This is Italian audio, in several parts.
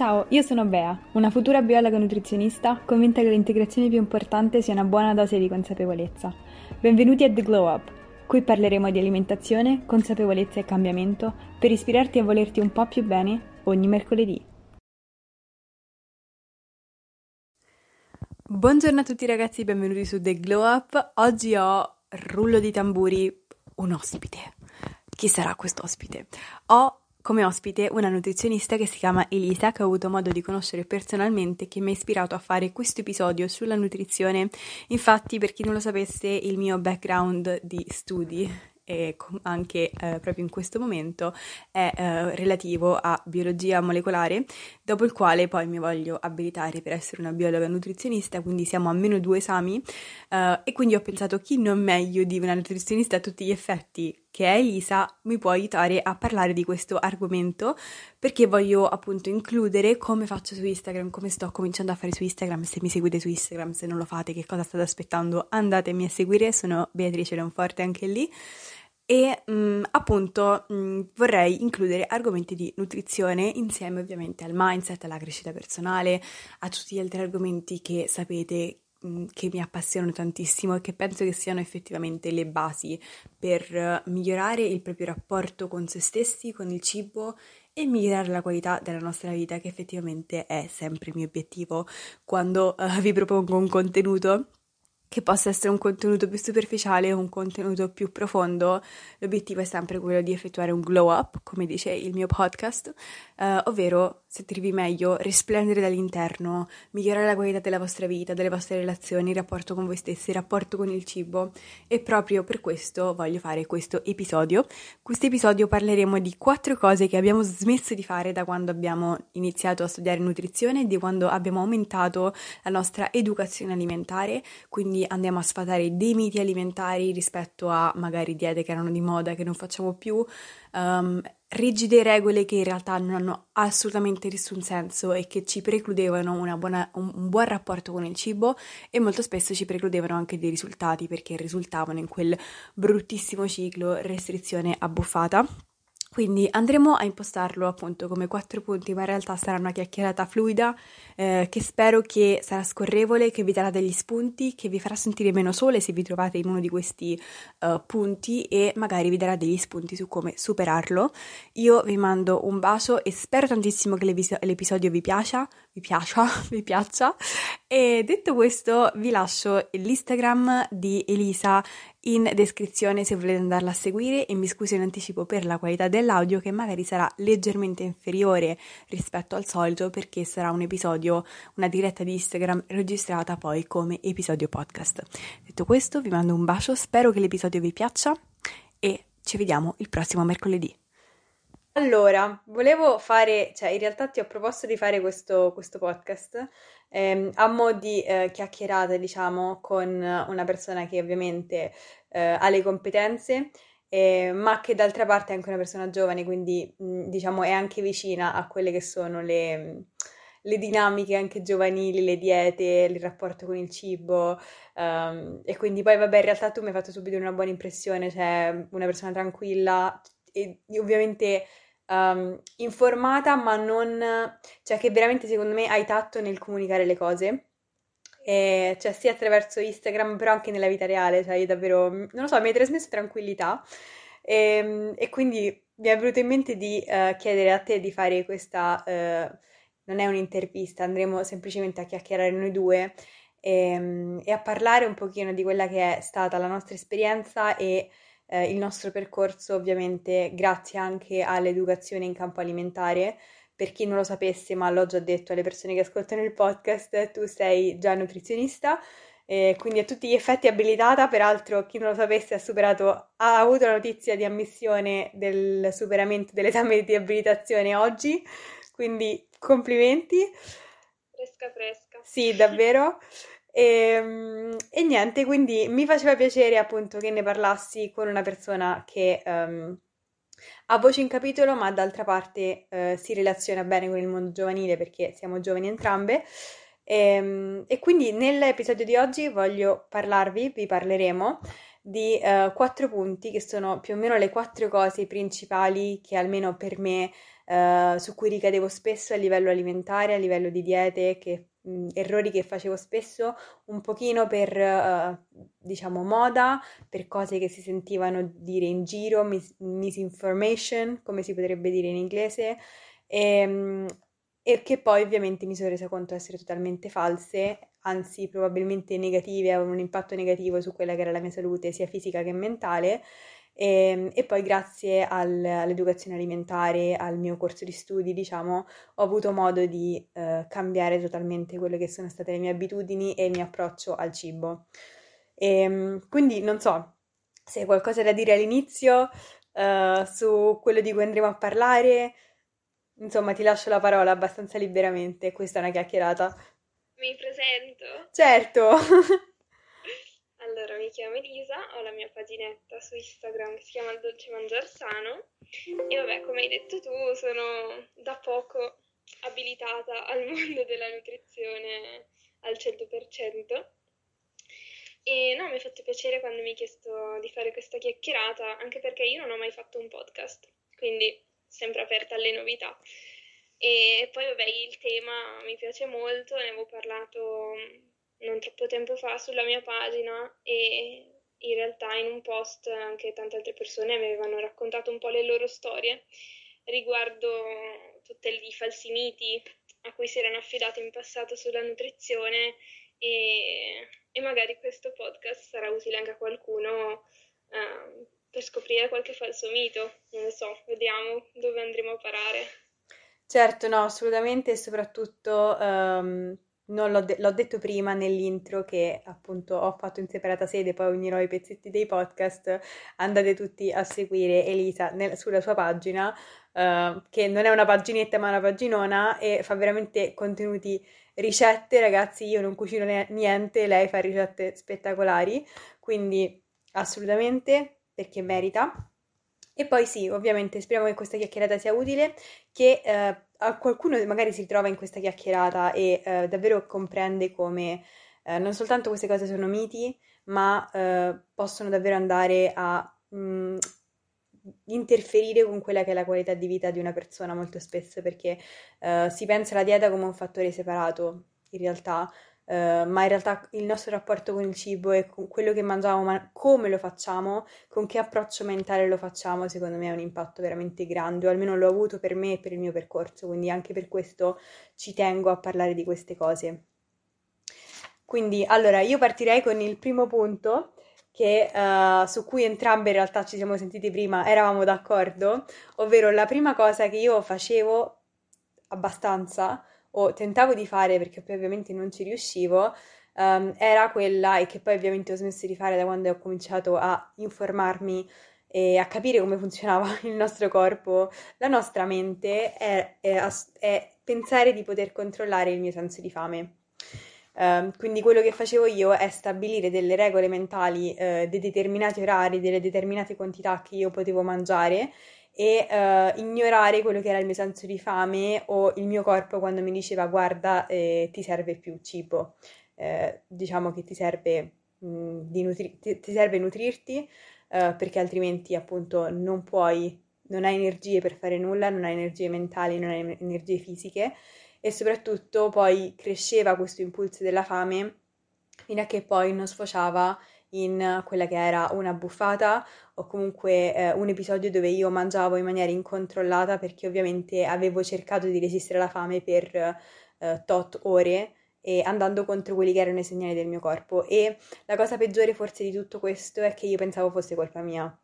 Ciao, io sono Bea, una futura biologa nutrizionista convinta che l'integrazione più importante sia una buona dose di consapevolezza. Benvenuti a The Glow Up, qui parleremo di alimentazione, consapevolezza e cambiamento per ispirarti a volerti un po' più bene ogni mercoledì. Buongiorno a tutti ragazzi, benvenuti su The Glow Up. Oggi ho rullo di tamburi un ospite. Chi sarà questo ospite? Ho come ospite una nutrizionista che si chiama Elisa, che ho avuto modo di conoscere personalmente, che mi ha ispirato a fare questo episodio sulla nutrizione. Infatti, per chi non lo sapesse, il mio background di studi e anche eh, proprio in questo momento è eh, relativo a biologia molecolare, dopo il quale poi mi voglio abilitare per essere una biologa nutrizionista, quindi siamo a meno due esami eh, e quindi ho pensato chi non meglio di una nutrizionista a tutti gli effetti che è Elisa mi può aiutare a parlare di questo argomento? Perché voglio appunto includere come faccio su Instagram, come sto cominciando a fare su Instagram, se mi seguite su Instagram, se non lo fate, che cosa state aspettando, andatemi a seguire, sono Beatrice Leonforte anche lì. E mh, mm, appunto mh, mm, vorrei includere argomenti di nutrizione insieme ovviamente al mindset, alla crescita personale, a tutti gli altri argomenti che sapete che mi appassionano tantissimo e che penso che siano effettivamente le basi per migliorare il proprio rapporto con se stessi, con il cibo e migliorare la qualità della nostra vita, che effettivamente è sempre il mio obiettivo. Quando uh, vi propongo un contenuto che possa essere un contenuto più superficiale o un contenuto più profondo, l'obiettivo è sempre quello di effettuare un glow up, come dice il mio podcast, eh, ovvero sentirvi meglio, risplendere dall'interno, migliorare la qualità della vostra vita, delle vostre relazioni, il rapporto con voi stessi, il rapporto con il cibo e proprio per questo voglio fare questo episodio. Questo episodio parleremo di quattro cose che abbiamo smesso di fare da quando abbiamo iniziato a studiare nutrizione, di quando abbiamo aumentato la nostra educazione alimentare, quindi andiamo a sfatare dei miti alimentari rispetto a magari diete che erano di moda, che non facciamo più, um, rigide regole che in realtà non hanno assolutamente nessun senso e che ci precludevano buona, un, buon rapporto con il cibo e molto spesso ci precludevano anche dei risultati perché risultavano in quel bruttissimo ciclo restrizione abbuffata. Quindi andremo a impostarlo appunto come quattro punti, ma in realtà sarà una chiacchierata fluida eh, che spero che sarà scorrevole, che vi darà degli spunti, che vi farà sentire meno sole se vi trovate in uno di questi uh, punti e magari vi darà degli spunti su come superarlo. Io vi mando un bacio e spero tantissimo che l'episodio vi piaccia, vi piaccia, vi piaccia. E detto questo vi lascio l'Instagram di Elisa in descrizione se volete andarla a seguire e mi scuso in anticipo per la qualità dell'audio che magari sarà leggermente inferiore rispetto al solito perché sarà un episodio, una diretta di Instagram registrata poi come episodio podcast. Detto questo vi mando un bacio, spero che l'episodio vi piaccia e ci vediamo il prossimo mercoledì. Allora, volevo fare, cioè in realtà ti ho proposto di fare questo, questo podcast ehm, a mo' di eh, chiacchierata, diciamo, con una persona che ovviamente eh, ha le competenze, eh, ma che d'altra parte è anche una persona giovane, quindi mh, diciamo è anche vicina a quelle che sono le, le dinamiche anche giovanili, le diete, il rapporto con il cibo. Um, e quindi poi, vabbè, in realtà tu mi hai fatto subito una buona impressione, cioè una persona tranquilla e ovviamente um, informata, ma non... cioè che veramente secondo me hai tatto nel comunicare le cose. E, cioè sia attraverso Instagram, però anche nella vita reale, cioè davvero, non lo so, mi hai trasmesso tranquillità. E, ehm, e quindi mi è venuto in mente di uh, chiedere a te di fare questa... Uh, non è un'intervista, andremo semplicemente a chiacchierare noi due e, ehm, e, a parlare un pochino di quella che è stata la nostra esperienza e eh, il nostro percorso ovviamente grazie anche all'educazione in campo alimentare. Per chi non lo sapesse, ma l'ho già detto alle persone che ascoltano il podcast, tu sei già nutrizionista, eh, quindi a tutti gli effetti abilitata, peraltro chi non lo sapesse ha superato, ha avuto la notizia di ammissione del superamento dell'esame di abilitazione oggi, quindi complimenti. Fresca fresca. Sì, davvero. E, ehm, e, niente, quindi mi faceva piacere appunto che ne parlassi con una persona che um, ha voce in capitolo, ma d'altra parte uh, si relaziona bene con il mondo giovanile perché siamo giovani entrambe. E, ehm, e quindi nell'episodio di oggi voglio parlarvi, vi parleremo di uh, quattro punti che sono più o meno le quattro cose principali che almeno per me uh, su cui ricadevo spesso a livello alimentare, a livello di diete, che, errori che facevo spesso, un pochino per uh, diciamo moda, per cose che si sentivano dire in giro, mis- misinformation, come si potrebbe dire in inglese. E, mh, e che poi ovviamente mi sono resa conto essere totalmente false, anzi probabilmente negative, avevano un impatto negativo su quella che era la mia salute sia fisica che mentale. E, ehm, e poi grazie al, all'educazione alimentare, al mio corso di studi, diciamo, ho avuto modo di eh, cambiare totalmente quelle che sono state le mie abitudini e il mio approccio al cibo. E, ehm, quindi non so se hai qualcosa da dire all'inizio uh, su quello di cui andremo a parlare. Insomma, ti lascio la parola abbastanza liberamente, questa è una chiacchierata. Mi presento? Certo! allora, mi chiamo Elisa, ho la mia paginetta su Instagram che si chiama Dolce Mangiar Sano e vabbè, come hai detto tu, sono da poco abilitata al mondo della nutrizione al 100%. E no, mi ha fatto piacere quando mi hai chiesto di fare questa chiacchierata, anche perché io non ho mai fatto un podcast, quindi sempre aperta alle novità. E poi, vabbè, il tema mi piace molto, ne avevo parlato non troppo tempo fa sulla mia pagina e in realtà in un post anche tante altre persone avevano raccontato un po' le loro storie riguardo tutti i falsi miti a cui si erano affidati in passato sulla nutrizione e, e magari questo podcast sarà utile anche a qualcuno uh, per scoprire qualche falso mito. Non lo so, vediamo dove andremo a parare. Certo, no, assolutamente, e soprattutto um, l'ho, de- l'ho, detto prima nell'intro che appunto ho fatto in separata sede, poi unirò i pezzetti dei podcast, andate tutti a seguire Elisa nel- sulla sua pagina, uh, che non è una paginetta ma una paginona e fa veramente contenuti, ricette, ragazzi, io non cucino ne- niente, lei fa ricette spettacolari, quindi assolutamente perché merita. E poi sì, ovviamente speriamo che questa chiacchierata sia utile, che eh, a qualcuno magari si ritrova in questa chiacchierata e eh, davvero comprende come eh, non soltanto queste cose sono miti, ma eh, possono davvero andare a mh, mm, interferire con quella che è la qualità di vita di una persona molto spesso, perché eh, si pensa alla dieta come un fattore separato, in realtà Uh, ma in realtà il nostro rapporto con il cibo e con quello che mangiamo, ma come lo facciamo, con che approccio mentale lo facciamo, secondo me ha un impatto veramente grande, o almeno l'ho avuto per me e per il mio percorso, quindi anche per questo ci tengo a parlare di queste cose. Quindi, allora, io partirei con il primo punto, che, uh, su cui entrambe in realtà ci siamo sentiti prima, eravamo d'accordo, ovvero la prima cosa che io facevo abbastanza o tentavo di fare perché poi ovviamente non ci riuscivo, um, era quella, e che poi ovviamente ho smesso di fare da quando ho cominciato a informarmi e a capire come funzionava il nostro corpo, la nostra mente, è, è, è pensare di poter controllare il mio senso di fame. Uh, quindi quello che facevo io è stabilire delle regole mentali, uh, dei determinati orari, delle determinate quantità che io potevo mangiare e uh, ignorare quello che era il mio senso di fame o il mio corpo quando mi diceva guarda eh, ti serve più cibo, eh, diciamo che ti serve, mh, mm, nutri- ti, serve nutrirti uh, perché altrimenti appunto non puoi, non hai energie per fare nulla, non hai energie mentali, non hai energie fisiche e soprattutto poi cresceva questo impulso della fame fino a che poi non sfociava in quella che era una buffata o comunque eh, un episodio dove io mangiavo in maniera incontrollata perché ovviamente avevo cercato di resistere alla fame per eh, tot ore e andando contro quelli che erano i segnali del mio corpo. E la cosa peggiore forse di tutto questo è che io pensavo fosse colpa mia.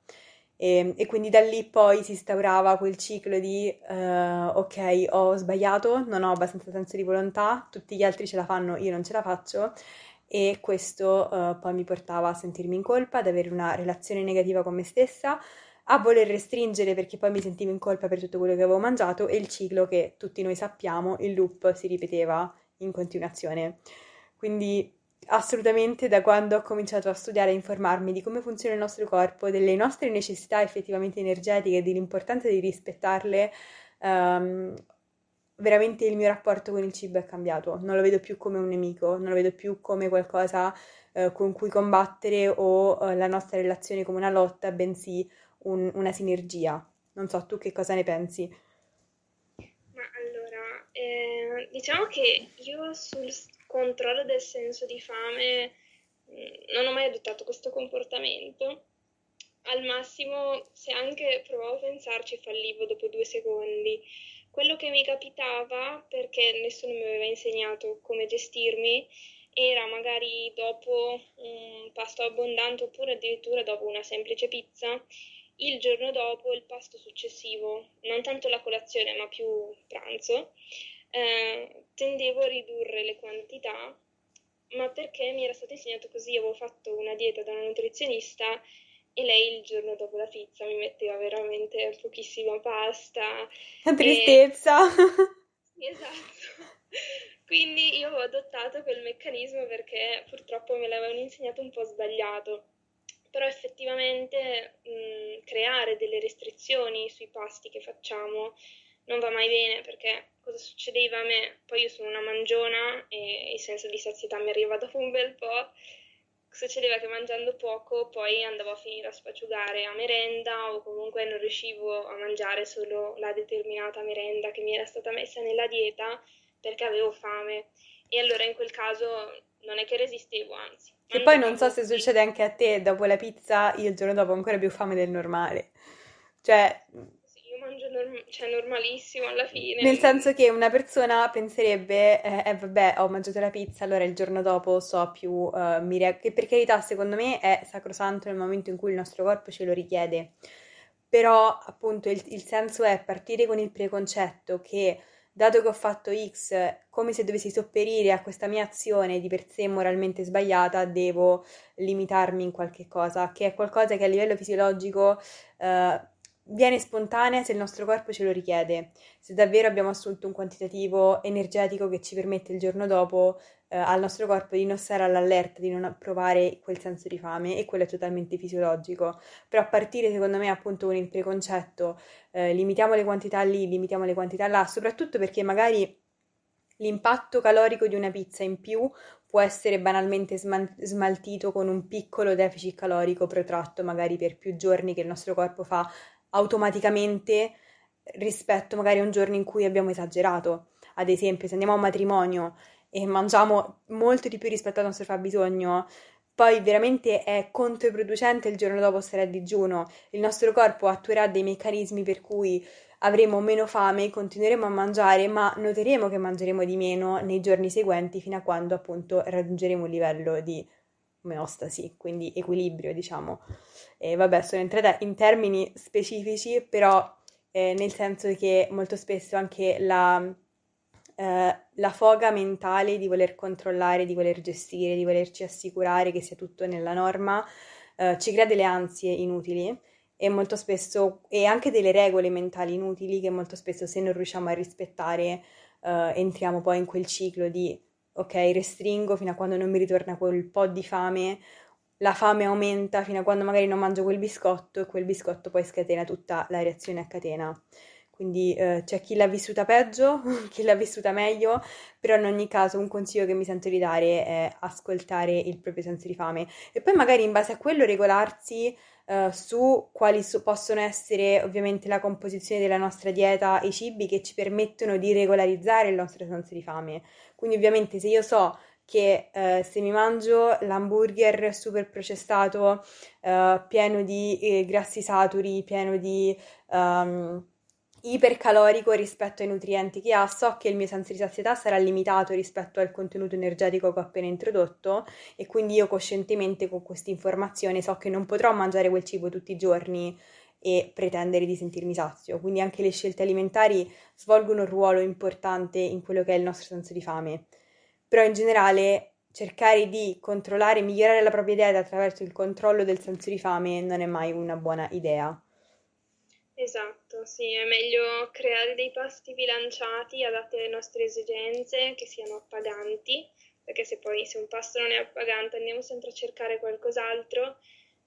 E, e quindi da lì poi si instaurava quel ciclo di uh, ok ho sbagliato, non ho abbastanza senso di volontà, tutti gli altri ce la fanno, io non ce la faccio e questo uh, poi mi portava a sentirmi in colpa, ad avere una relazione negativa con me stessa, a voler restringere perché poi mi sentivo in colpa per tutto quello che avevo mangiato e il ciclo che tutti noi sappiamo, il loop si ripeteva in continuazione. Quindi assolutamente da quando ho cominciato a studiare e informarmi di come funziona il nostro corpo, delle nostre necessità effettivamente energetiche e dell'importanza di rispettarle, um, veramente il mio rapporto con il cibo è cambiato, non lo vedo più come un nemico, non lo vedo più come qualcosa eh, con cui combattere o eh, la nostra relazione come una lotta, bensì un- una sinergia. Non so, tu che cosa ne pensi? Ma allora, eh, diciamo che io sul controllo del senso di fame mh, non ho mai adottato questo comportamento. Al massimo, se anche provavo a pensarci, fallivo dopo due secondi. Quello che mi capitava, perché nessuno mi aveva insegnato come gestirmi, era magari dopo un pasto abbondante oppure addirittura dopo una semplice pizza, il giorno dopo, il pasto successivo, non tanto la colazione ma più pranzo, eh, tendevo a ridurre le quantità, ma perché mi era stato insegnato così, avevo fatto una dieta da una nutrizionista e lei il giorno dopo la pizza mi metteva veramente pochissima pasta. E tristezza! esatto. Quindi io ho adottato quel meccanismo perché purtroppo me l'avevano insegnato un po' sbagliato. Però effettivamente mh, creare delle restrizioni sui pasti che facciamo non va mai bene perché cosa succedeva a me? Poi io sono una mangiona e il senso di sazietà mi arriva dopo un bel po'. Succedeva che mangiando poco poi andavo a finire a spacciugare a merenda o comunque non riuscivo a mangiare solo la determinata merenda che mi era stata messa nella dieta perché avevo fame. E allora in quel caso non è che resistevo, anzi, Che poi non so se e succede anche a te, dopo la pizza, io il giorno dopo ho ancora più fame del normale. Cioè, mangio norm- cioè, normalissimo alla fine. nel senso che una persona penserebbe, eh, eh, vabbè, ho mangiato la pizza, allora il giorno dopo so più, eh, mi rea- che per carità, secondo me è sacrosanto nel momento in cui il nostro corpo ce lo richiede. Però, appunto, il, il senso è partire con il preconcetto che, dato che ho fatto X, come se dovessi sopperire a questa mia azione di per sé moralmente sbagliata, devo limitarmi in qualche cosa, che è qualcosa che a livello fisiologico, eh, viene spontanea se il nostro corpo ce lo richiede. Se davvero abbiamo assunto un quantitativo energetico che ci permette il giorno dopo, eh, al nostro corpo di non stare all'allerta, di non provare quel senso di fame, e quello è totalmente fisiologico. Però a partire, secondo me, appunto con il preconcetto, eh, limitiamo le quantità lì, limitiamo le quantità là, soprattutto perché magari l'impatto calorico di una pizza in più può essere banalmente smaltito con un piccolo deficit calorico protratto, magari per più giorni che il nostro corpo fa automaticamente rispetto magari a un giorno in cui abbiamo esagerato. Ad esempio, se andiamo a un matrimonio e mangiamo molto di più rispetto al nostro fabbisogno, poi veramente è controproducente il giorno dopo stare a digiuno. Il nostro corpo attuerà dei meccanismi per cui avremo meno fame, continueremo a mangiare, ma noteremo che mangeremo di meno nei giorni seguenti fino a quando appunto raggiungeremo un livello di omeostasi, quindi equilibrio, diciamo. E vabbè, sono entrata in termini specifici, però eh, nel senso che molto spesso anche la, eh, la foga mentale di voler controllare, di voler gestire, di volerci assicurare che sia tutto nella norma, eh, ci crea delle ansie inutili e molto spesso, e anche delle regole mentali inutili che molto spesso se non riusciamo a rispettare, eh, entriamo poi in quel ciclo di ok, restringo fino a quando non mi ritorna quel po' di fame, la fame aumenta fino a quando magari non mangio quel biscotto e quel biscotto poi scatena tutta la reazione a catena. Quindi eh, c'è chi l'ha vissuta peggio, chi l'ha vissuta meglio, però in ogni caso un consiglio che mi sento di dare è ascoltare il proprio senso di fame e poi magari in base a quello regolarsi eh, su quali so- possono essere ovviamente la composizione della nostra dieta e i cibi che ci permettono di regolarizzare il nostro senso di fame. Quindi ovviamente se io so che eh, se mi mangio l'hamburger super processato, eh, pieno di eh, grassi saturi, pieno di ehm, ipercalorico rispetto ai nutrienti che ha, so che il mio senso di sazietà sarà limitato rispetto al contenuto energetico che ho appena introdotto e quindi io coscientemente con questa informazione so che non potrò mangiare quel cibo tutti i giorni e pretendere di sentirmi sazio. Quindi anche le scelte alimentari svolgono un ruolo importante in quello che è il nostro senso di fame. Però in generale cercare di controllare e migliorare la propria dieta attraverso il controllo del senso di fame non è mai una buona idea. Esatto, sì, è meglio creare dei pasti bilanciati adatti alle nostre esigenze, che siano appaganti, perché se poi se un pasto non è appagante andiamo sempre a cercare qualcos'altro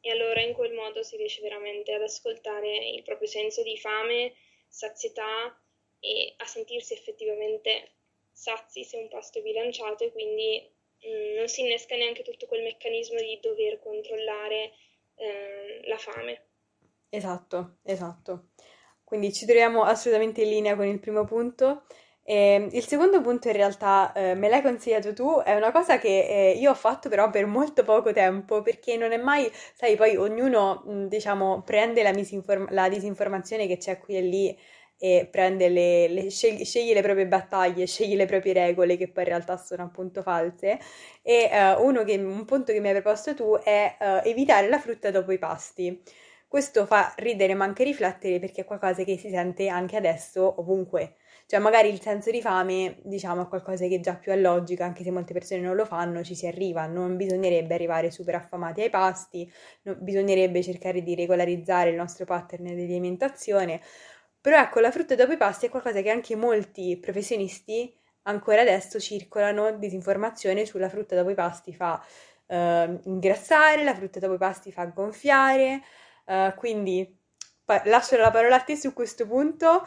e allora in quel modo si riesce veramente ad ascoltare il proprio senso di fame, sazietà e a sentirsi effettivamente sazi se un pasto è bilanciato e quindi mm, non si innesca neanche tutto quel meccanismo di dover controllare eh, la fame. Esatto, esatto. Quindi ci troviamo assolutamente in linea con il primo punto. E il secondo punto in realtà eh, me l'hai consigliato tu, è una cosa che eh, io ho fatto però per molto poco tempo, perché non è mai, sai, poi ognuno, mh, diciamo, prende la, misinform- la disinformazione che c'è qui e lì e le, le sceglie, sceglie, le proprie battaglie, sceglie le proprie regole che poi in realtà sono appunto false. E uh, che, un punto che mi hai proposto tu è uh, evitare la frutta dopo i pasti. Questo fa ridere ma anche riflettere perché è qualcosa che si sente anche adesso ovunque. Cioè magari il senso di fame, diciamo, è qualcosa che già più è logico, anche se molte persone non lo fanno, ci si arriva. Non bisognerebbe arrivare super affamati ai pasti, bisognerebbe cercare di regolarizzare il nostro pattern di alimentazione. Però ecco, la frutta dopo i pasti è qualcosa che anche molti professionisti ancora adesso circolano disinformazione sulla frutta dopo i pasti fa uh, ingrassare, la frutta dopo i pasti fa gonfiare, uh, quindi pa- lascio la parola a te su questo punto.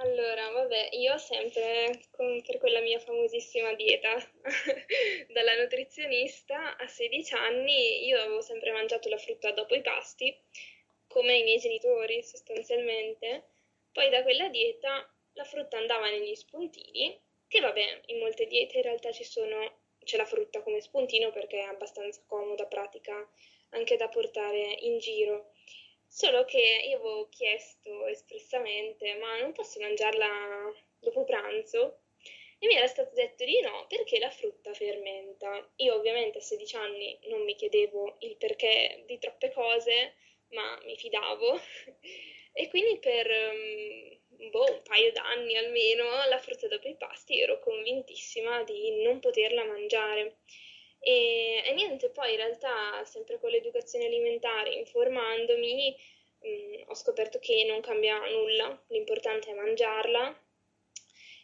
Allora, vabbè, io sempre con, per quella mia famosissima dieta dalla nutrizionista a 16 anni io avevo sempre mangiato la frutta dopo i pasti come i miei genitori sostanzialmente. Poi da quella dieta la frutta andava negli spuntini, che vabbè, in molte diete in realtà ci sono, c'è la frutta come spuntino perché è abbastanza comoda, pratica anche da portare in giro. Solo che io avevo chiesto espressamente, ma non posso mangiarla dopo pranzo? E mi era stato detto di no perché la frutta fermenta. Io ovviamente a 16 anni non mi chiedevo il perché di troppe cose, ma mi fidavo e quindi per um, boh, un paio d'anni almeno la frutta dopo i pasti ero convintissima di non poterla mangiare. E, e niente, poi in realtà sempre con l'educazione alimentare, informandomi, um, ho scoperto che non cambia nulla, l'importante è mangiarla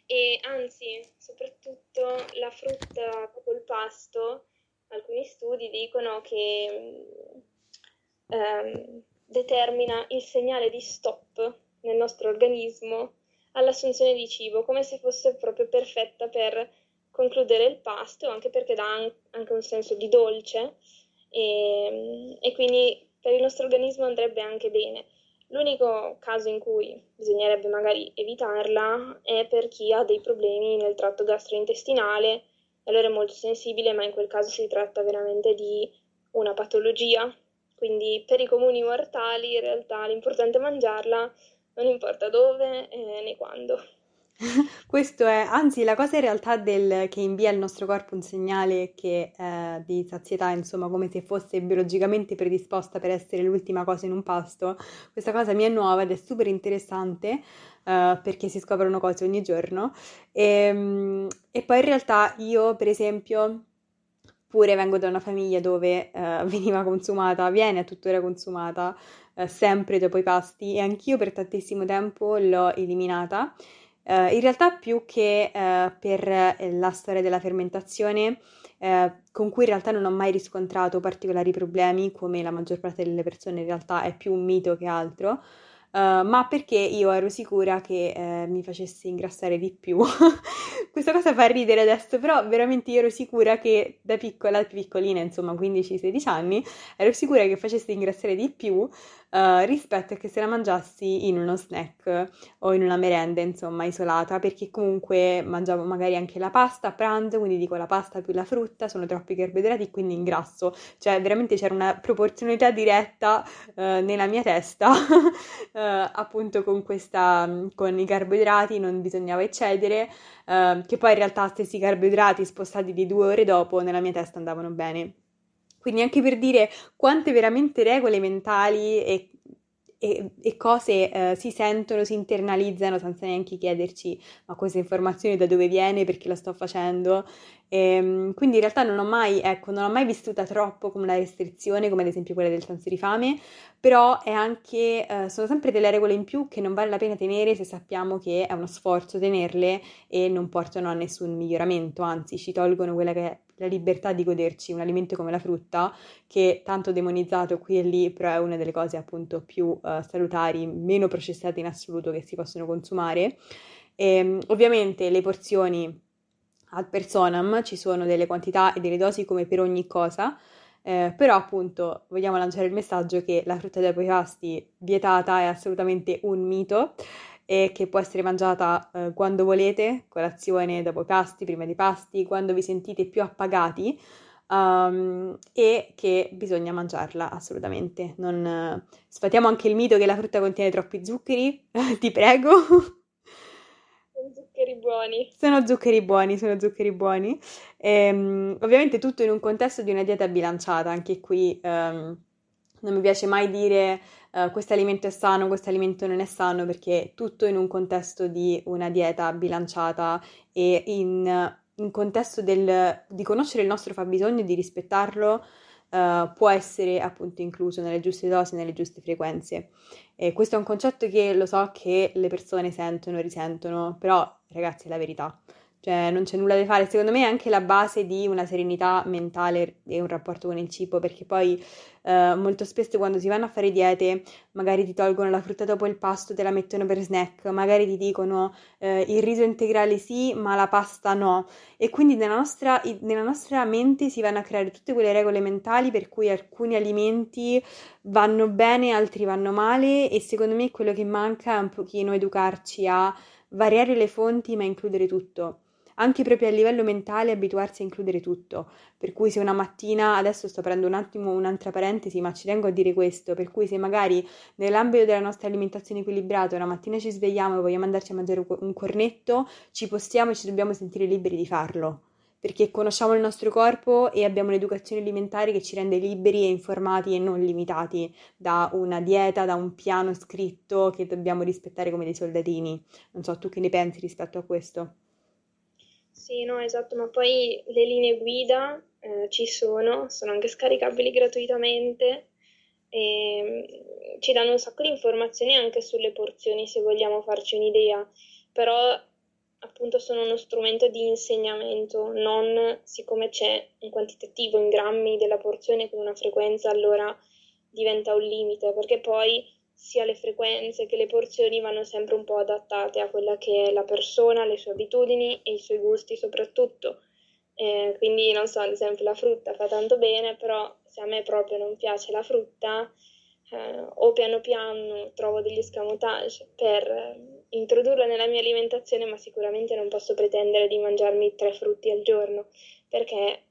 e anzi, soprattutto la frutta il pasto, alcuni studi dicono che ehm, determina il segnale di stop nel nostro organismo all'assunzione di cibo, come se fosse proprio perfetta per concludere il pasto, anche perché dà anche un senso di dolce e, e quindi per il nostro organismo andrebbe anche bene. L'unico caso in cui bisognerebbe magari evitarla è per chi ha dei problemi nel tratto gastrointestinale, allora è molto sensibile, ma in quel caso si tratta veramente di una patologia quindi per i comuni mortali in realtà l'importante è mangiarla, non importa dove eh, né quando. Questo è, anzi, la cosa in realtà del, che invia al nostro corpo un segnale che, eh, di sazietà, insomma, come se fosse biologicamente predisposta per essere l'ultima cosa in un pasto, questa cosa mi è nuova ed è super interessante eh, perché si scoprono cose ogni giorno. E, ehm, e poi in realtà io, per esempio, Oppure vengo da una famiglia dove eh, veniva consumata, viene tuttora consumata eh, sempre dopo i pasti e anch'io per tantissimo tempo l'ho eliminata. Eh, in realtà più che eh, per eh, la storia della fermentazione, eh, con cui in realtà non ho mai riscontrato particolari problemi, come la maggior parte delle persone in realtà è più un mito che altro, Uh, ma perché io ero sicura che uh, mi facesse ingrassare di più. Questa cosa fa ridere adesso, però veramente ero sicura che da piccola, piccolina, insomma 15-16 anni, ero sicura che facesse ingrassare di più uh, rispetto a che se la mangiassi in uno snack o in una merenda, insomma, isolata, perché comunque mangiavo magari anche la pasta a pranzo, quindi dico la pasta più la frutta, sono troppi carboidrati, quindi ingrasso. Cioè, veramente c'era una proporzionalità diretta uh, nella mia testa, uh, appunto con questa, con i carboidrati non bisognava eccedere, che poi in realtà stessi carboidrati spostati di due ore dopo nella mia testa andavano bene. Quindi anche per dire quante veramente regole mentali e, e, e cose eh, si sentono, si internalizzano senza neanche chiederci ma questa informazione da dove viene, perché la sto facendo. E, ehm, quindi in realtà non ho mai, ecco, non ho mai vissuta troppo come una restrizione, come ad esempio quella del senso di fame, però anche, eh, sono sempre delle regole in più che non vale la pena tenere se sappiamo che è uno sforzo tenerle e non portano a nessun miglioramento, anzi ci tolgono quella che è la libertà di goderci un alimento come la frutta, che tanto demonizzato qui e lì, però è una delle cose appunto più uh, salutari, meno processate in assoluto che si possono consumare. E, ehm, ovviamente le porzioni ad personam, ci sono delle quantità e delle dosi come per ogni cosa, eh, però appunto vogliamo lanciare il messaggio che la frutta dopo i pasti vietata è assolutamente un mito e che può essere mangiata eh, quando volete, colazione dopo i pasti, prima dei pasti, quando vi sentite più appagati um, e che bisogna mangiarla assolutamente. Non, uh, sfatiamo anche il mito che la frutta contiene troppi zuccheri, ti prego. Zuccheri buoni. Sono zuccheri buoni, sono zuccheri buoni. E, um, ovviamente tutto in un contesto di una dieta bilanciata, anche qui um, non mi piace mai dire uh, questo alimento è sano, questo alimento non è sano, perché tutto in un contesto di una dieta bilanciata e in in contesto del, di conoscere il nostro fabbisogno e di rispettarlo uh, può essere appunto incluso nelle giuste dosi, nelle giuste frequenze. E questo è un concetto che lo so che le persone sentono, risentono, però ragazzi è la verità cioè non c'è nulla da fare. Secondo me è anche la base di una serenità mentale e un rapporto con il cibo, perché poi eh, molto spesso quando si vanno a fare diete, magari ti tolgono la frutta dopo il pasto, te la mettono per snack, magari ti dicono eh, il riso integrale sì, ma la pasta no. E quindi nella nostra, nella nostra mente si vanno a creare tutte quelle regole mentali per cui alcuni alimenti vanno bene, altri vanno male, e secondo me quello che manca è un pochino educarci a variare le fonti ma includere tutto anche proprio a livello mentale abituarsi a includere tutto. Per cui se una mattina, adesso sto aprendo un attimo un'altra parentesi, ma ci tengo a dire questo, per cui se magari nell'ambito della nostra alimentazione equilibrata una mattina ci svegliamo e vogliamo andarci a mangiare un cornetto, ci possiamo e ci dobbiamo sentire liberi di farlo perché conosciamo il nostro corpo e abbiamo un'educazione alimentare che ci rende liberi e informati e non limitati da una dieta, da un piano scritto che dobbiamo rispettare come dei soldatini. Non so, tu che ne pensi rispetto a questo? Sì, no, esatto, ma poi le linee guida eh, ci sono, sono anche scaricabili gratuitamente e mm, ci danno un sacco di informazioni anche sulle porzioni se vogliamo farci un'idea, però appunto sono uno strumento di insegnamento, non siccome c'è un quantitativo in grammi della porzione con una frequenza allora diventa un limite, perché poi sia le frequenze che le porzioni vanno sempre un po' adattate a quella che è la persona, le sue abitudini e i suoi gusti soprattutto. Eh, quindi non so, ad esempio la frutta fa tanto bene, però se a me proprio non piace la frutta, eh, o piano piano trovo degli escamotage per eh, introdurla nella mia alimentazione, ma sicuramente non posso pretendere di mangiarmi tre frutti al giorno, perché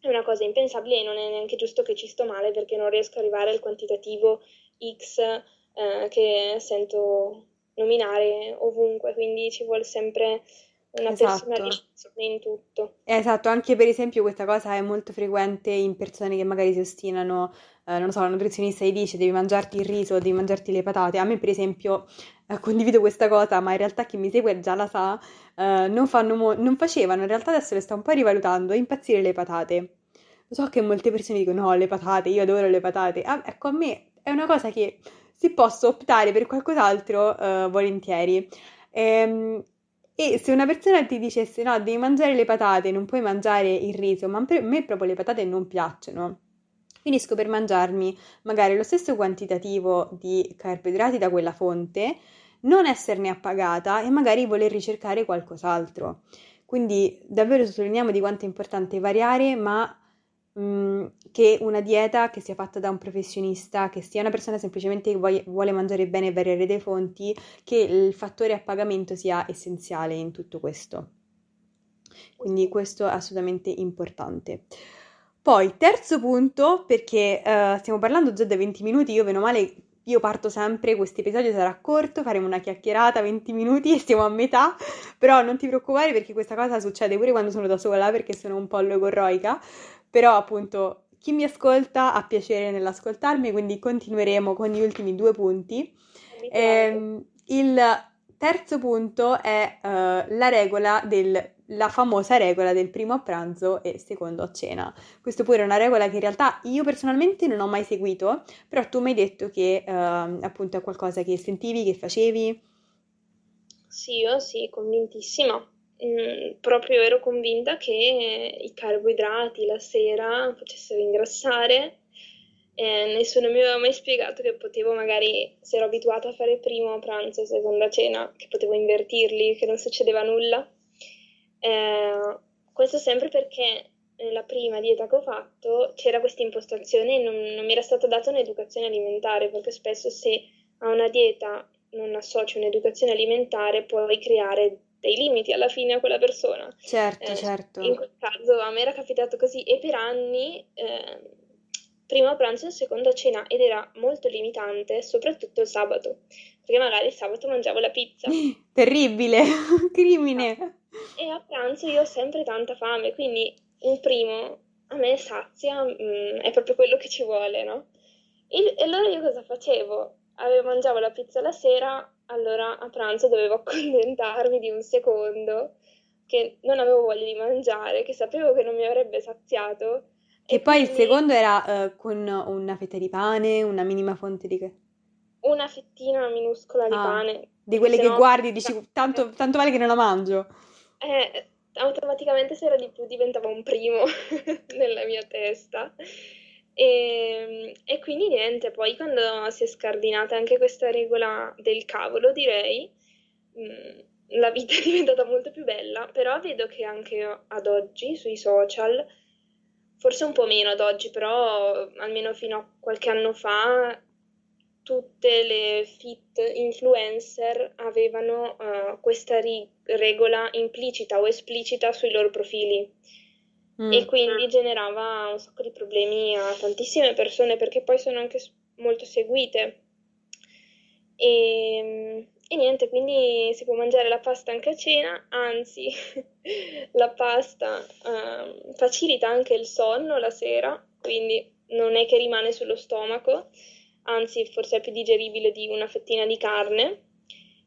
è una cosa impensabile e non è neanche giusto che ci sto male perché non riesco ad arrivare al quantitativo X eh, che sento nominare ovunque, quindi ci vuole sempre una esatto. personalizzazione in tutto. Esatto, anche per esempio questa cosa è molto frequente in persone che magari si ostinano, eh, non lo so, la nutrizionista gli dice devi mangiarti il riso, devi mangiarti le patate. A me per esempio eh, condivido questa cosa, ma in realtà chi mi segue già la sa, eh, non, mo- non facevano, in realtà adesso le sto un po' rivalutando, impazzire le patate. So che molte persone dicono no, le patate, io adoro le patate. Ah, ecco, a me è una cosa che si posso optare per qualcos'altro uh, volentieri. Ehm, e se una persona ti dicesse no, devi mangiare le patate, non puoi mangiare il riso, ma per me proprio le patate non piacciono, finisco per mangiarmi magari lo stesso quantitativo di carboidrati da quella fonte, non esserne appagata e magari voler ricercare qualcos'altro. Quindi davvero sottolineiamo di quanto è importante variare, ma Mm, che una dieta che sia fatta da un professionista, che sia una persona semplicemente che vuole, mangiare bene e variare dei fonti, che il fattore a pagamento sia essenziale in tutto questo. Quindi questo è assolutamente importante. Poi, terzo punto, perché uh, stiamo parlando già da 20 minuti, io meno male io parto sempre, questo episodio sarà corto, faremo una chiacchierata 20 minuti e stiamo a metà, però non ti preoccupare perché questa cosa succede pure quando sono da sola perché sono un po' logorroica però appunto chi mi ascolta ha piacere nell'ascoltarmi, quindi continueremo con gli ultimi due punti. Eh, il terzo punto è uh, la regola del la famosa regola del primo a pranzo e secondo a cena. Questo pure è una regola che in realtà io personalmente non ho mai seguito, però tu mi hai detto che uh, appunto è qualcosa che sentivi, che facevi. Sì, io sì, convintissima. Proprio ero convinta che i carboidrati la sera facessero ingrassare. Eh, nessuno mi aveva mai spiegato che potevo magari, se ero abituata a fare primo pranzo e seconda cena, che potevo invertirli, che non succedeva nulla. Eh, questo sempre perché nella prima dieta che ho fatto c'era questa impostazione e non, non mi era stata data un'educazione alimentare, perché spesso se a una dieta non associ un'educazione alimentare puoi creare dei limiti alla fine a quella persona. Certo, eh, certo. In quel caso a me era capitato così e per anni, eh, prima a pranzo e seconda cena, ed era molto limitante, soprattutto il sabato, perché magari il sabato mangiavo la pizza. Terribile, crimine. E a pranzo io ho sempre tanta fame, quindi un primo a me sazia, mh, mm, è proprio quello che ci vuole, no? E, e allora io cosa facevo? Avevo, mangiavo la pizza la sera, allora a pranzo dovevo accontentarmi di un secondo che non avevo voglia di mangiare, che sapevo che non mi avrebbe saziato. Che poi quindi... il secondo era uh, con una fetta di pane, una minima fonte di... Una fettina minuscola di ah, pane. Di quelle che no... guardi e dici tanto, tanto vale che non la mangio. Eh, automaticamente se era di più diventava un primo nella mia testa. E, ehm, e, quindi niente, poi quando si è scardinata anche questa regola del cavolo, direi, mm, la vita è diventata molto più bella, però vedo che anche ad oggi sui social, forse un po' meno ad oggi, però almeno fino a qualche anno fa, tutte le fit influencer avevano uh, questa ri- regola implicita o esplicita sui loro profili mm. e quindi generava un sacco di problemi a tantissime persone perché poi sono anche molto seguite. E, e niente, quindi si può mangiare la pasta anche a cena, anzi la pasta uh, facilita anche il sonno la sera, quindi non è che rimane sullo stomaco anzi forse è più digeribile di una fettina di carne.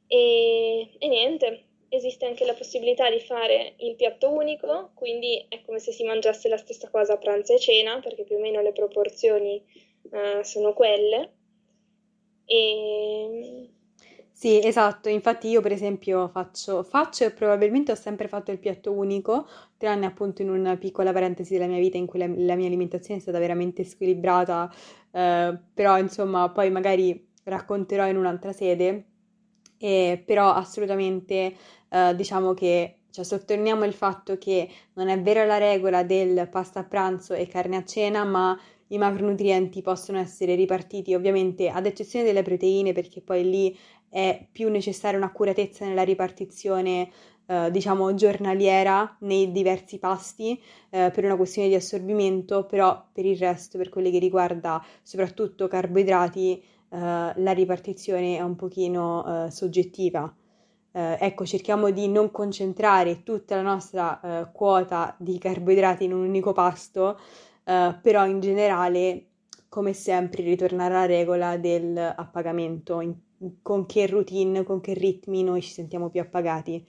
E, e niente, esiste anche la possibilità di fare il piatto unico, quindi è come se si mangiasse la stessa cosa a pranzo e cena, perché più o meno le proporzioni uh, sono quelle. E... Sì, esatto, infatti io per esempio faccio, faccio e probabilmente ho sempre fatto il piatto unico, tranne appunto in una piccola parentesi della mia vita in cui la, la mia alimentazione è stata veramente squilibrata eh, però insomma poi magari racconterò in un'altra sede, e, però assolutamente eh, diciamo che cioè, sottolineiamo il fatto che non è vera la regola del pasta a pranzo e carne a cena, ma i macronutrienti possono essere ripartiti ovviamente ad eccezione delle proteine perché poi lì è più necessaria un'accuratezza nella ripartizione eh, diciamo giornaliera nei diversi pasti eh, per una questione di assorbimento, però per il resto, per quelli che riguarda soprattutto carboidrati, eh, la ripartizione è un pochino eh, soggettiva. Eh, ecco, cerchiamo di non concentrare tutta la nostra quota di carboidrati in un unico pasto, però in generale come sempre ritornare alla regola del appagamento, in, con che routine, con che ritmi noi ci sentiamo più appagati.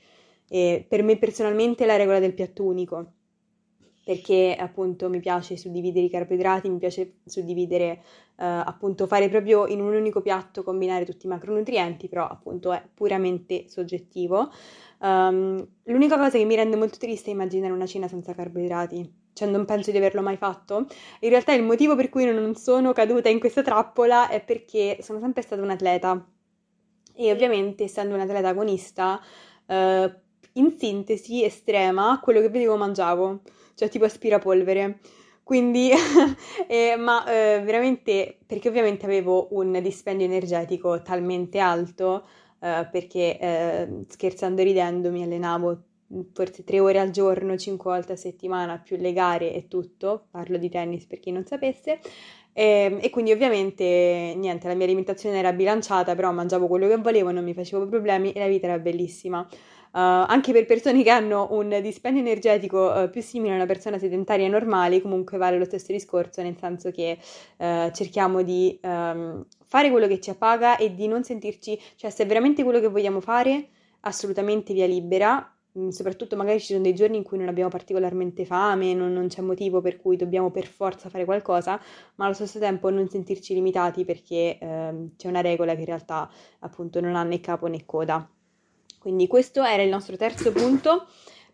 E per me personalmente è la regola del piatto unico, perché appunto mi piace suddividere i carboidrati, mi piace suddividere, uh, appunto fare proprio in un unico piatto, combinare tutti i macronutrienti, però appunto è puramente soggettivo. Um, l'unica cosa che mi rende molto triste è immaginare una cena senza carboidrati, cioè non penso di averlo mai fatto. In realtà il motivo per cui non sono caduta in questa trappola è perché sono sempre stata un atleta e ovviamente essendo un atleta agonista uh, in sintesi estrema, quello che vedevo mangiavo, cioè tipo aspirapolvere. Quindi, eh, ma eh, veramente, perché ovviamente avevo un dispendio energetico talmente alto, eh, perché eh, scherzando e ridendo mi allenavo forse tre ore al giorno, cinque volte a settimana, più le gare e tutto, parlo di tennis per chi non sapesse, e, ehm, e, quindi ovviamente niente, la mia alimentazione era bilanciata, però mangiavo quello che volevo, non mi facevo problemi e la vita era bellissima. Uh, anche per persone che hanno un dispendio energetico uh, più simile a una persona sedentaria normale, comunque vale lo stesso discorso, nel senso che uh, cerchiamo di um, fare quello che ci appaga e di non sentirci, cioè se è veramente quello che vogliamo fare, assolutamente via libera, mm, soprattutto magari ci sono dei giorni in cui non abbiamo particolarmente fame, non, non c'è motivo per cui dobbiamo per forza fare qualcosa, ma allo stesso tempo non sentirci limitati perché ehm, c'è una regola che in realtà appunto non ha né capo né coda. Quindi questo era il nostro terzo punto.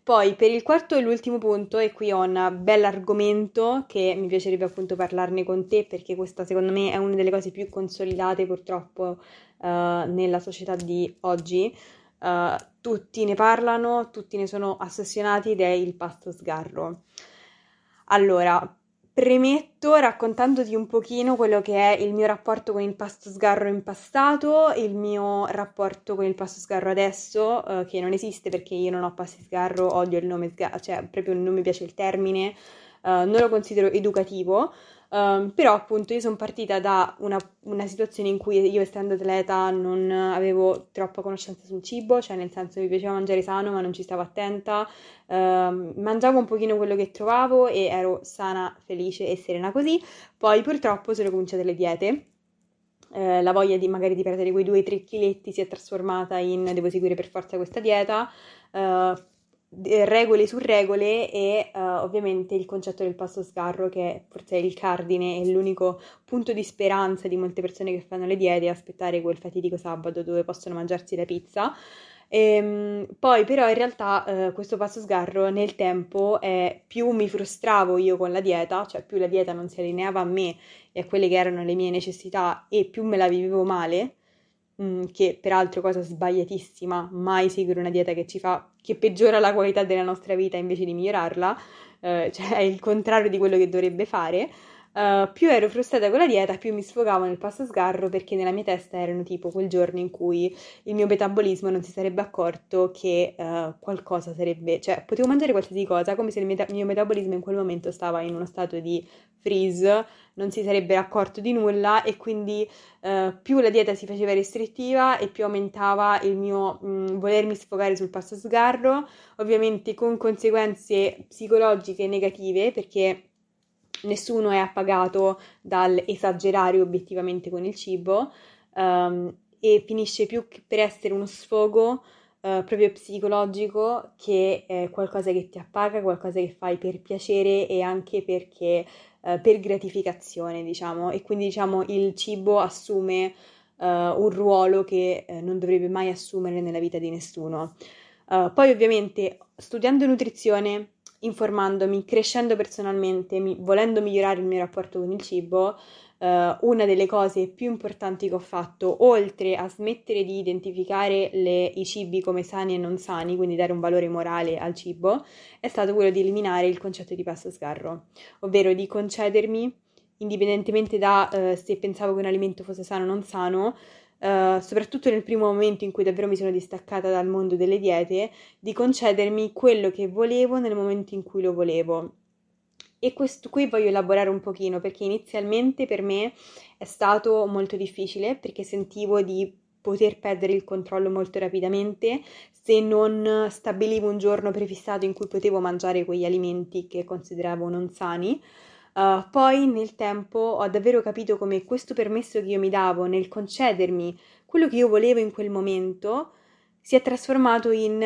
Poi per il quarto e l'ultimo punto, e qui ho un bel argomento che mi piacerebbe appunto parlarne con te perché questa secondo me è una delle cose più consolidate purtroppo uh, nella società di oggi, uh, tutti ne parlano, tutti ne sono ossessionati ed è il pasto sgarro. Allora, premetto raccontandoti un pochino quello che è il mio rapporto con il pasto sgarro in passato, il mio rapporto con il pasto sgarro adesso, uh, che non esiste perché io non ho pasti sgarro, odio il nome sgarro, cioè proprio non mi piace il termine, uh, non lo considero educativo. Um, però appunto io sono partita da una, una, situazione in cui io essendo atleta non avevo troppa conoscenza sul cibo, cioè nel senso mi piaceva mangiare sano ma non ci stavo attenta, um, mangiavo un pochino quello che trovavo e ero sana, felice e serena così, poi purtroppo sono cominciate le diete. Eh, la voglia di magari di perdere quei 2-3 chiletti si è trasformata in devo seguire per forza questa dieta, uh, regole su regole e uh, ovviamente il concetto del passo sgarro che forse è il cardine e l'unico punto di speranza di molte persone che fanno le diete aspettare quel fatidico sabato dove possono mangiarsi la pizza. E, ehm, poi però in realtà uh, questo passo sgarro nel tempo è più mi frustravo io con la dieta cioè più la dieta non si allineava a me e a quelle che erano le mie necessità e più me la vivevo male Mm, che peraltro cosa sbagliatissima, mai seguire una dieta che ci fa, che peggiora la qualità della nostra vita invece di migliorarla, eh, cioè è il contrario di quello che dovrebbe fare. Uh, più ero frustrata con la dieta, più mi sfogavo nel passo sgarro perché nella mia testa erano tipo quel giorno in cui il mio metabolismo non si sarebbe accorto che uh, qualcosa sarebbe, cioè potevo mangiare qualsiasi cosa come se il meta- mio metabolismo in quel momento stava in uno stato di freeze, non si sarebbe accorto di nulla e quindi uh, più la dieta si faceva restrittiva e più aumentava il mio mh, mm, volermi sfogare sul passo sgarro, ovviamente con conseguenze psicologiche negative perché nessuno è appagato dal esagerare obiettivamente con il cibo um, e finisce più per essere uno sfogo uh, proprio psicologico che è qualcosa che ti appaga, qualcosa che fai per piacere e anche perché uh, per gratificazione, diciamo, e quindi diciamo il cibo assume uh, un ruolo che non dovrebbe mai assumere nella vita di nessuno. poi ovviamente studiando nutrizione informandomi, crescendo personalmente, mi, volendo migliorare il mio rapporto con il cibo, Uh, una delle cose più importanti che ho fatto, oltre a smettere di identificare le, i cibi come sani e non sani, quindi dare un valore morale al cibo, è stato quello di eliminare il concetto di pasto sgarro, ovvero di concedermi, indipendentemente da uh, se pensavo che un alimento fosse sano o non sano, Uh, soprattutto nel primo momento in cui davvero mi sono distaccata dal mondo delle diete, di concedermi quello che volevo nel momento in cui lo volevo. E questo qui voglio elaborare un pochino perché inizialmente per me è stato molto difficile perché sentivo di poter perdere il controllo molto rapidamente se non stabilivo un giorno prefissato in cui potevo mangiare quegli alimenti che consideravo non sani. Uh, poi nel tempo ho davvero capito come questo permesso che io mi davo nel concedermi quello che io volevo in quel momento si è trasformato in,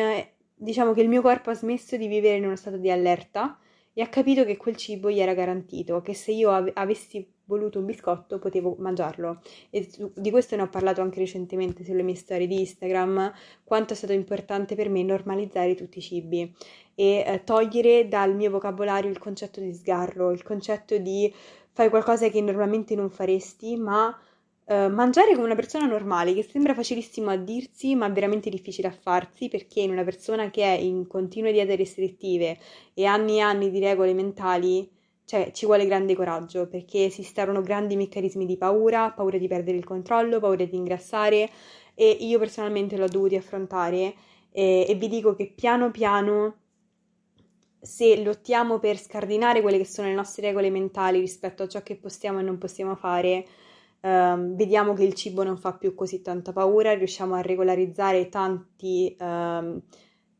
diciamo che il mio corpo ha smesso di vivere in uno stato di allerta e ha capito che quel cibo gli era garantito, che se io av- avessi voluto un biscotto potevo mangiarlo. E di questo ne ho parlato anche recentemente sulle mie storie di Instagram quanto è stato importante per me normalizzare tutti i cibi e eh, togliere dal mio vocabolario il concetto di sgarro, il concetto di fare qualcosa che normalmente non faresti, ma eh, mangiare come una persona normale, che sembra facilissimo a dirsi, ma veramente difficile a farsi, perché in una persona che è in continue diete restrittive e anni e anni di regole mentali, cioè ci vuole grande coraggio, perché si instaurano grandi meccanismi di paura, paura di perdere il controllo, paura di ingrassare, e io personalmente l'ho dovuto affrontare e, e vi dico che piano piano se lottiamo per scardinare quelle che sono le nostre regole mentali rispetto a ciò che possiamo e non possiamo fare, ehm, vediamo che il cibo non fa più così tanta paura, riusciamo a regolarizzare tanti, ehm,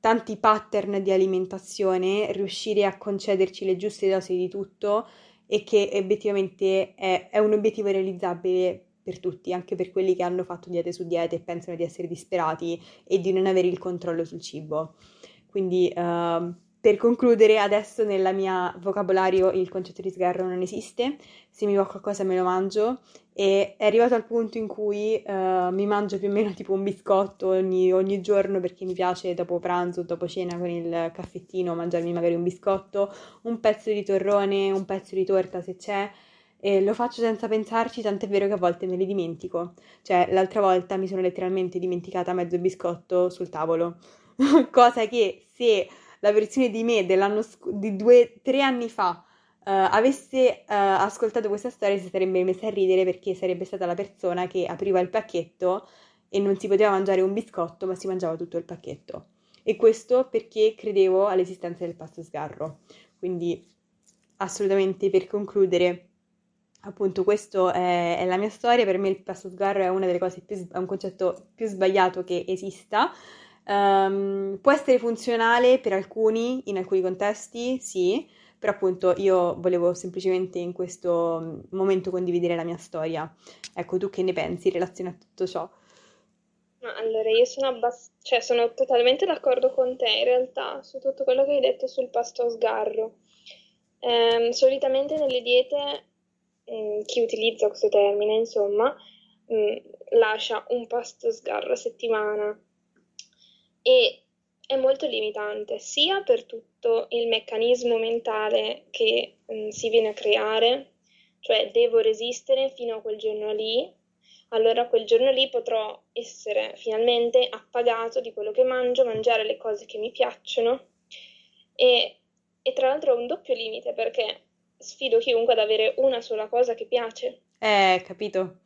tanti pattern di alimentazione, riuscire a concederci le giuste dosi di tutto e che obiettivamente è, è un obiettivo realizzabile per tutti, anche per quelli che hanno fatto diete su diete e pensano di essere disperati e di non avere il controllo sul cibo. Quindi uh, per concludere, adesso nel mio vocabolario il concetto di sgarro non esiste, se mi va qualcosa me lo mangio. E è arrivato al punto in cui uh, mi mangio più o meno tipo un biscotto ogni, ogni, giorno perché mi piace dopo pranzo, dopo cena con il caffettino mangiarmi magari un biscotto, un pezzo di torrone, un pezzo di torta se c'è. E lo faccio senza pensarci, tant'è vero che a volte me li dimentico. Cioè, l'altra volta mi sono letteralmente dimenticata mezzo biscotto sul tavolo, cosa che se la versione di me sc- di due, tre anni fa uh, avesse uh, ascoltato questa storia si sarebbe messa a ridere perché sarebbe stata la persona che apriva il pacchetto e non si poteva mangiare un biscotto, ma si mangiava tutto il pacchetto. E questo perché credevo all'esistenza del pasto sgarro. Quindi, assolutamente per concludere, appunto, questa è, è, la mia storia. Per me il pasto sgarro è è un concetto più sbagliato che esista. Um, può essere funzionale per alcuni, in alcuni contesti, sì, però appunto io volevo semplicemente in questo momento condividere la mia storia. Ecco, tu che ne pensi in relazione a tutto ciò? allora, io sono, abbast- cioè, sono totalmente d'accordo con te in realtà su tutto quello che hai detto sul pasto a sgarro. Eh, solitamente nelle diete mh, mm, chi utilizza questo termine, insomma, mh, mm, lascia un pasto sgarro a settimana e è molto limitante sia per tutto il meccanismo mentale che mh, mm, si viene a creare, cioè devo resistere fino a quel giorno lì, allora quel giorno lì potrò essere finalmente appagato di quello che mangio, mangiare le cose che mi piacciono e, e tra l'altro ho un doppio limite perché sfido chiunque ad avere una sola cosa che piace. Eh, capito.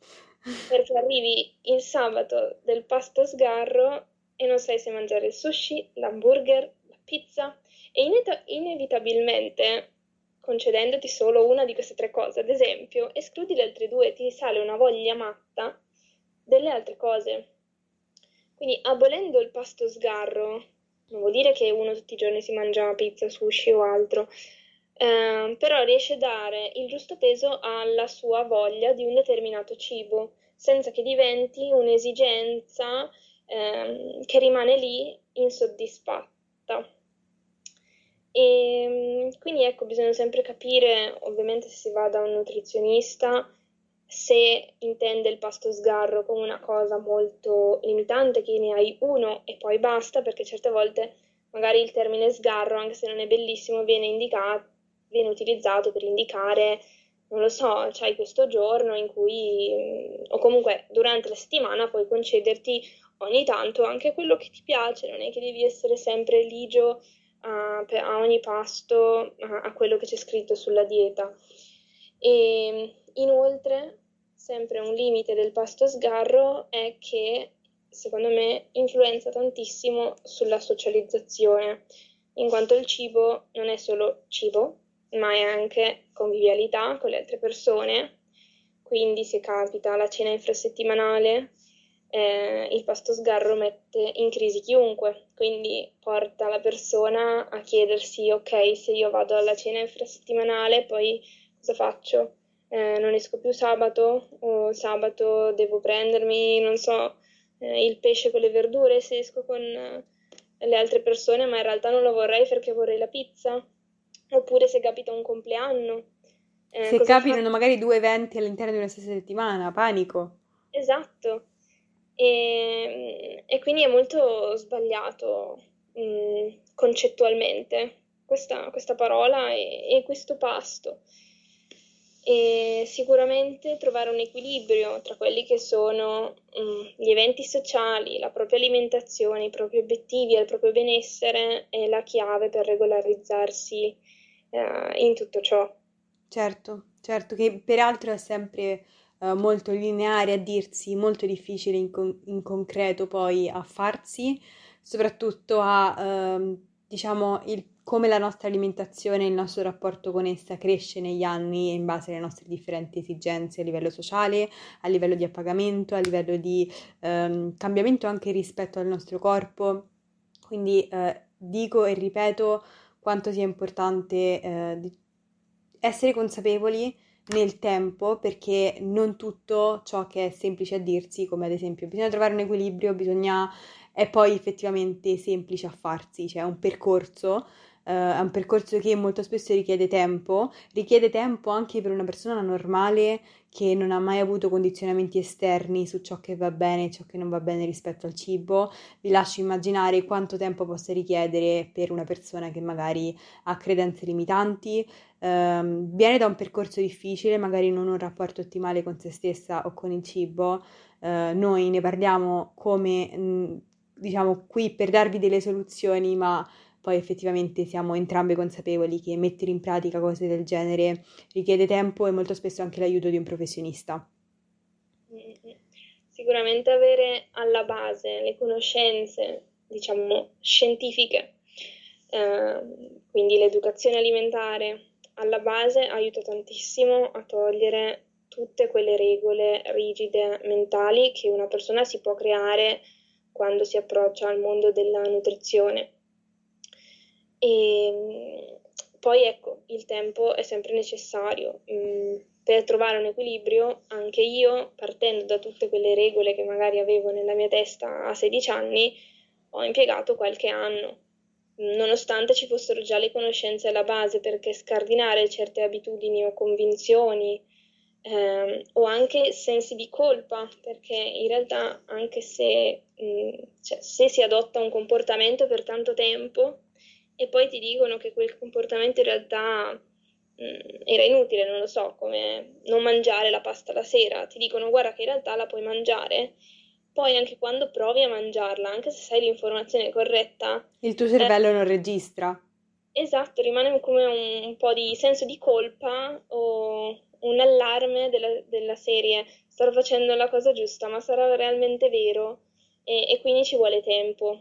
Perché arrivi il sabato del pasto sgarro e non sai se mangiare il sushi, l'hamburger, la pizza e ineta- inevitabilmente concedendoti solo una di queste tre cose, ad esempio, escludi le altre due, ti sale una voglia matta delle altre cose. Quindi abolendo il pasto sgarro, non vuol dire che uno tutti i giorni si mangia pizza, sushi o altro, eh, però riesce a dare il giusto peso alla sua voglia di un determinato cibo, senza che diventi un'esigenza eh, che rimane lì insoddisfatta. E ehm, quindi ecco, bisogna sempre capire, ovviamente se si va da un nutrizionista, se intende il pasto sgarro come una cosa molto limitante, che ne hai uno e poi basta, perché certe volte magari il termine sgarro, anche se non è bellissimo, viene indicato viene utilizzato per indicare, non lo so, c'hai questo giorno in cui, o comunque durante la settimana puoi concederti ogni tanto anche quello che ti piace, non è che devi essere sempre ligio a, a ogni pasto, a, a, quello che c'è scritto sulla dieta. E inoltre, sempre un limite del pasto sgarro è che secondo me influenza tantissimo sulla socializzazione, in quanto il cibo non è solo cibo, ma è anche convivialità con le altre persone. Quindi se capita la cena infrasettimanale, eh, il pasto sgarro mette in crisi chiunque, quindi porta la persona a chiedersi, ok, se io vado alla cena infrasettimanale, poi cosa faccio? Eh, non esco più sabato o sabato devo prendermi, non so, eh, il pesce con le verdure se esco con eh, le altre persone, ma in realtà non lo vorrei perché vorrei la pizza oppure se capita un compleanno. Eh, se capitano fa... magari due eventi all'interno di una stessa settimana, panico. Esatto. E, e quindi è molto sbagliato mh, mm, concettualmente questa, questa parola e, e, questo pasto. E sicuramente trovare un equilibrio tra quelli che sono mh, mm, gli eventi sociali, la propria alimentazione, i propri obiettivi e il proprio benessere è la chiave per regolarizzarsi eh, in tutto ciò. Certo, certo, che peraltro è sempre eh, molto lineare a dirsi, molto difficile in, con- in concreto poi a farsi, soprattutto a, ehm, diciamo, il, come la nostra alimentazione e il nostro rapporto con essa cresce negli anni in base alle nostre differenti esigenze a livello sociale, a livello di appagamento, a livello di ehm, cambiamento anche rispetto al nostro corpo. Quindi eh, dico e ripeto quanto sia importante eh, essere consapevoli nel tempo perché non tutto ciò che è semplice a dirsi, come ad esempio bisogna trovare un equilibrio, bisogna è poi effettivamente semplice a farsi, cioè è un percorso è un percorso che molto spesso richiede tempo, richiede tempo anche per una persona normale che non ha mai avuto condizionamenti esterni su ciò che va bene e ciò che non va bene rispetto al cibo. Vi lascio immaginare quanto tempo possa richiedere per una persona che magari ha credenze limitanti, ehm, viene da un percorso difficile, magari non un rapporto ottimale con se stessa o con il cibo. Eh, noi ne parliamo come, mh, diciamo, qui per darvi delle soluzioni, ma poi effettivamente siamo entrambe consapevoli che mettere in pratica cose del genere richiede tempo e molto spesso anche l'aiuto di un professionista. Sicuramente avere alla base le conoscenze, diciamo, scientifiche, eh, quindi l'educazione alimentare alla base aiuta tantissimo a togliere tutte quelle regole rigide mentali che una persona si può creare quando si approccia al mondo della nutrizione. E mm, poi ecco, il tempo è sempre necessario. Mm, per trovare un equilibrio, anche io, partendo da tutte quelle regole che magari avevo nella mia testa a 16 anni, ho impiegato qualche anno, nonostante ci fossero già le conoscenze alla base, perché scardinare certe abitudini o convinzioni eh, o anche sensi di colpa, perché in realtà anche se, mh, mm, cioè, se si adotta un comportamento per tanto tempo, e poi ti dicono che quel comportamento in realtà mh, mm, era inutile, non lo so, come non mangiare la pasta la sera, ti dicono guarda che in realtà la puoi mangiare. Poi anche quando provi a mangiarla, anche se sai l'informazione corretta, il tuo cervello eh, non registra. Esatto, rimane come un, un, po' di senso di colpa o un allarme della, della serie sto facendo la cosa giusta, ma sarà realmente vero? E, e quindi ci vuole tempo.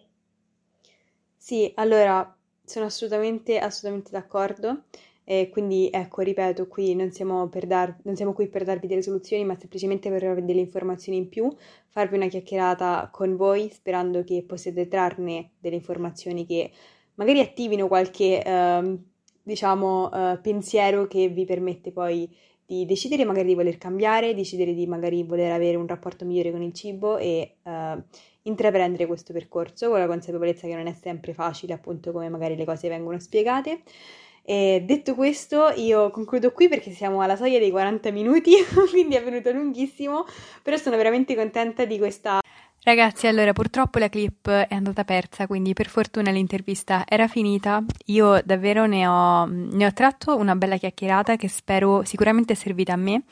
Sì, allora sono assolutamente, assolutamente d'accordo. E quindi ecco, ripeto, qui non siamo, dar, non siamo, qui per darvi delle soluzioni, ma semplicemente per darvi delle informazioni in più, farvi una chiacchierata con voi, sperando che possiate trarne delle informazioni che magari attivino qualche, eh, diciamo, eh, pensiero che vi permette poi di decidere magari di voler cambiare, decidere di magari voler avere un rapporto migliore con il cibo e eh, intraprendere questo percorso con la consapevolezza che non è sempre facile, appunto come magari le cose vengono spiegate. E detto questo, io concludo qui perché siamo alla soglia dei 40 minuti, quindi è venuto lunghissimo, però sono veramente contenta di questa Ragazzi, allora purtroppo la clip è andata persa, quindi per fortuna l'intervista era finita. Io davvero ne ho, ne ho tratto una bella chiacchierata che spero sicuramente sia servita a me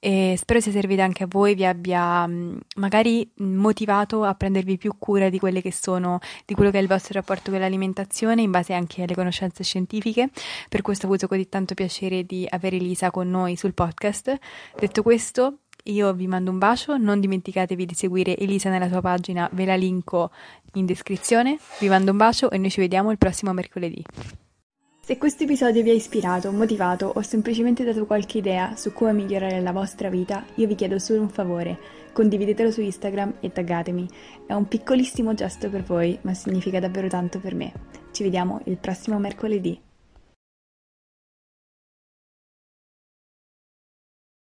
e spero sia servita anche a voi, vi abbia magari motivato a prendervi più cura di quelle che sono, di quello che è il vostro rapporto con l'alimentazione in base anche alle conoscenze scientifiche. Per questo ho avuto così tanto piacere di avere Elisa con noi sul podcast. Detto questo, io vi mando un bacio, non dimenticatevi di seguire Elisa nella sua pagina, ve la linko in descrizione. Vi mando un bacio e noi ci vediamo il prossimo mercoledì. Se questo episodio vi ha ispirato, motivato o semplicemente dato qualche idea su come migliorare la vostra vita, io vi chiedo solo un favore. Condividetelo su Instagram e taggatemi. È un piccolissimo gesto per voi, ma significa davvero tanto per me. Ci vediamo il prossimo mercoledì.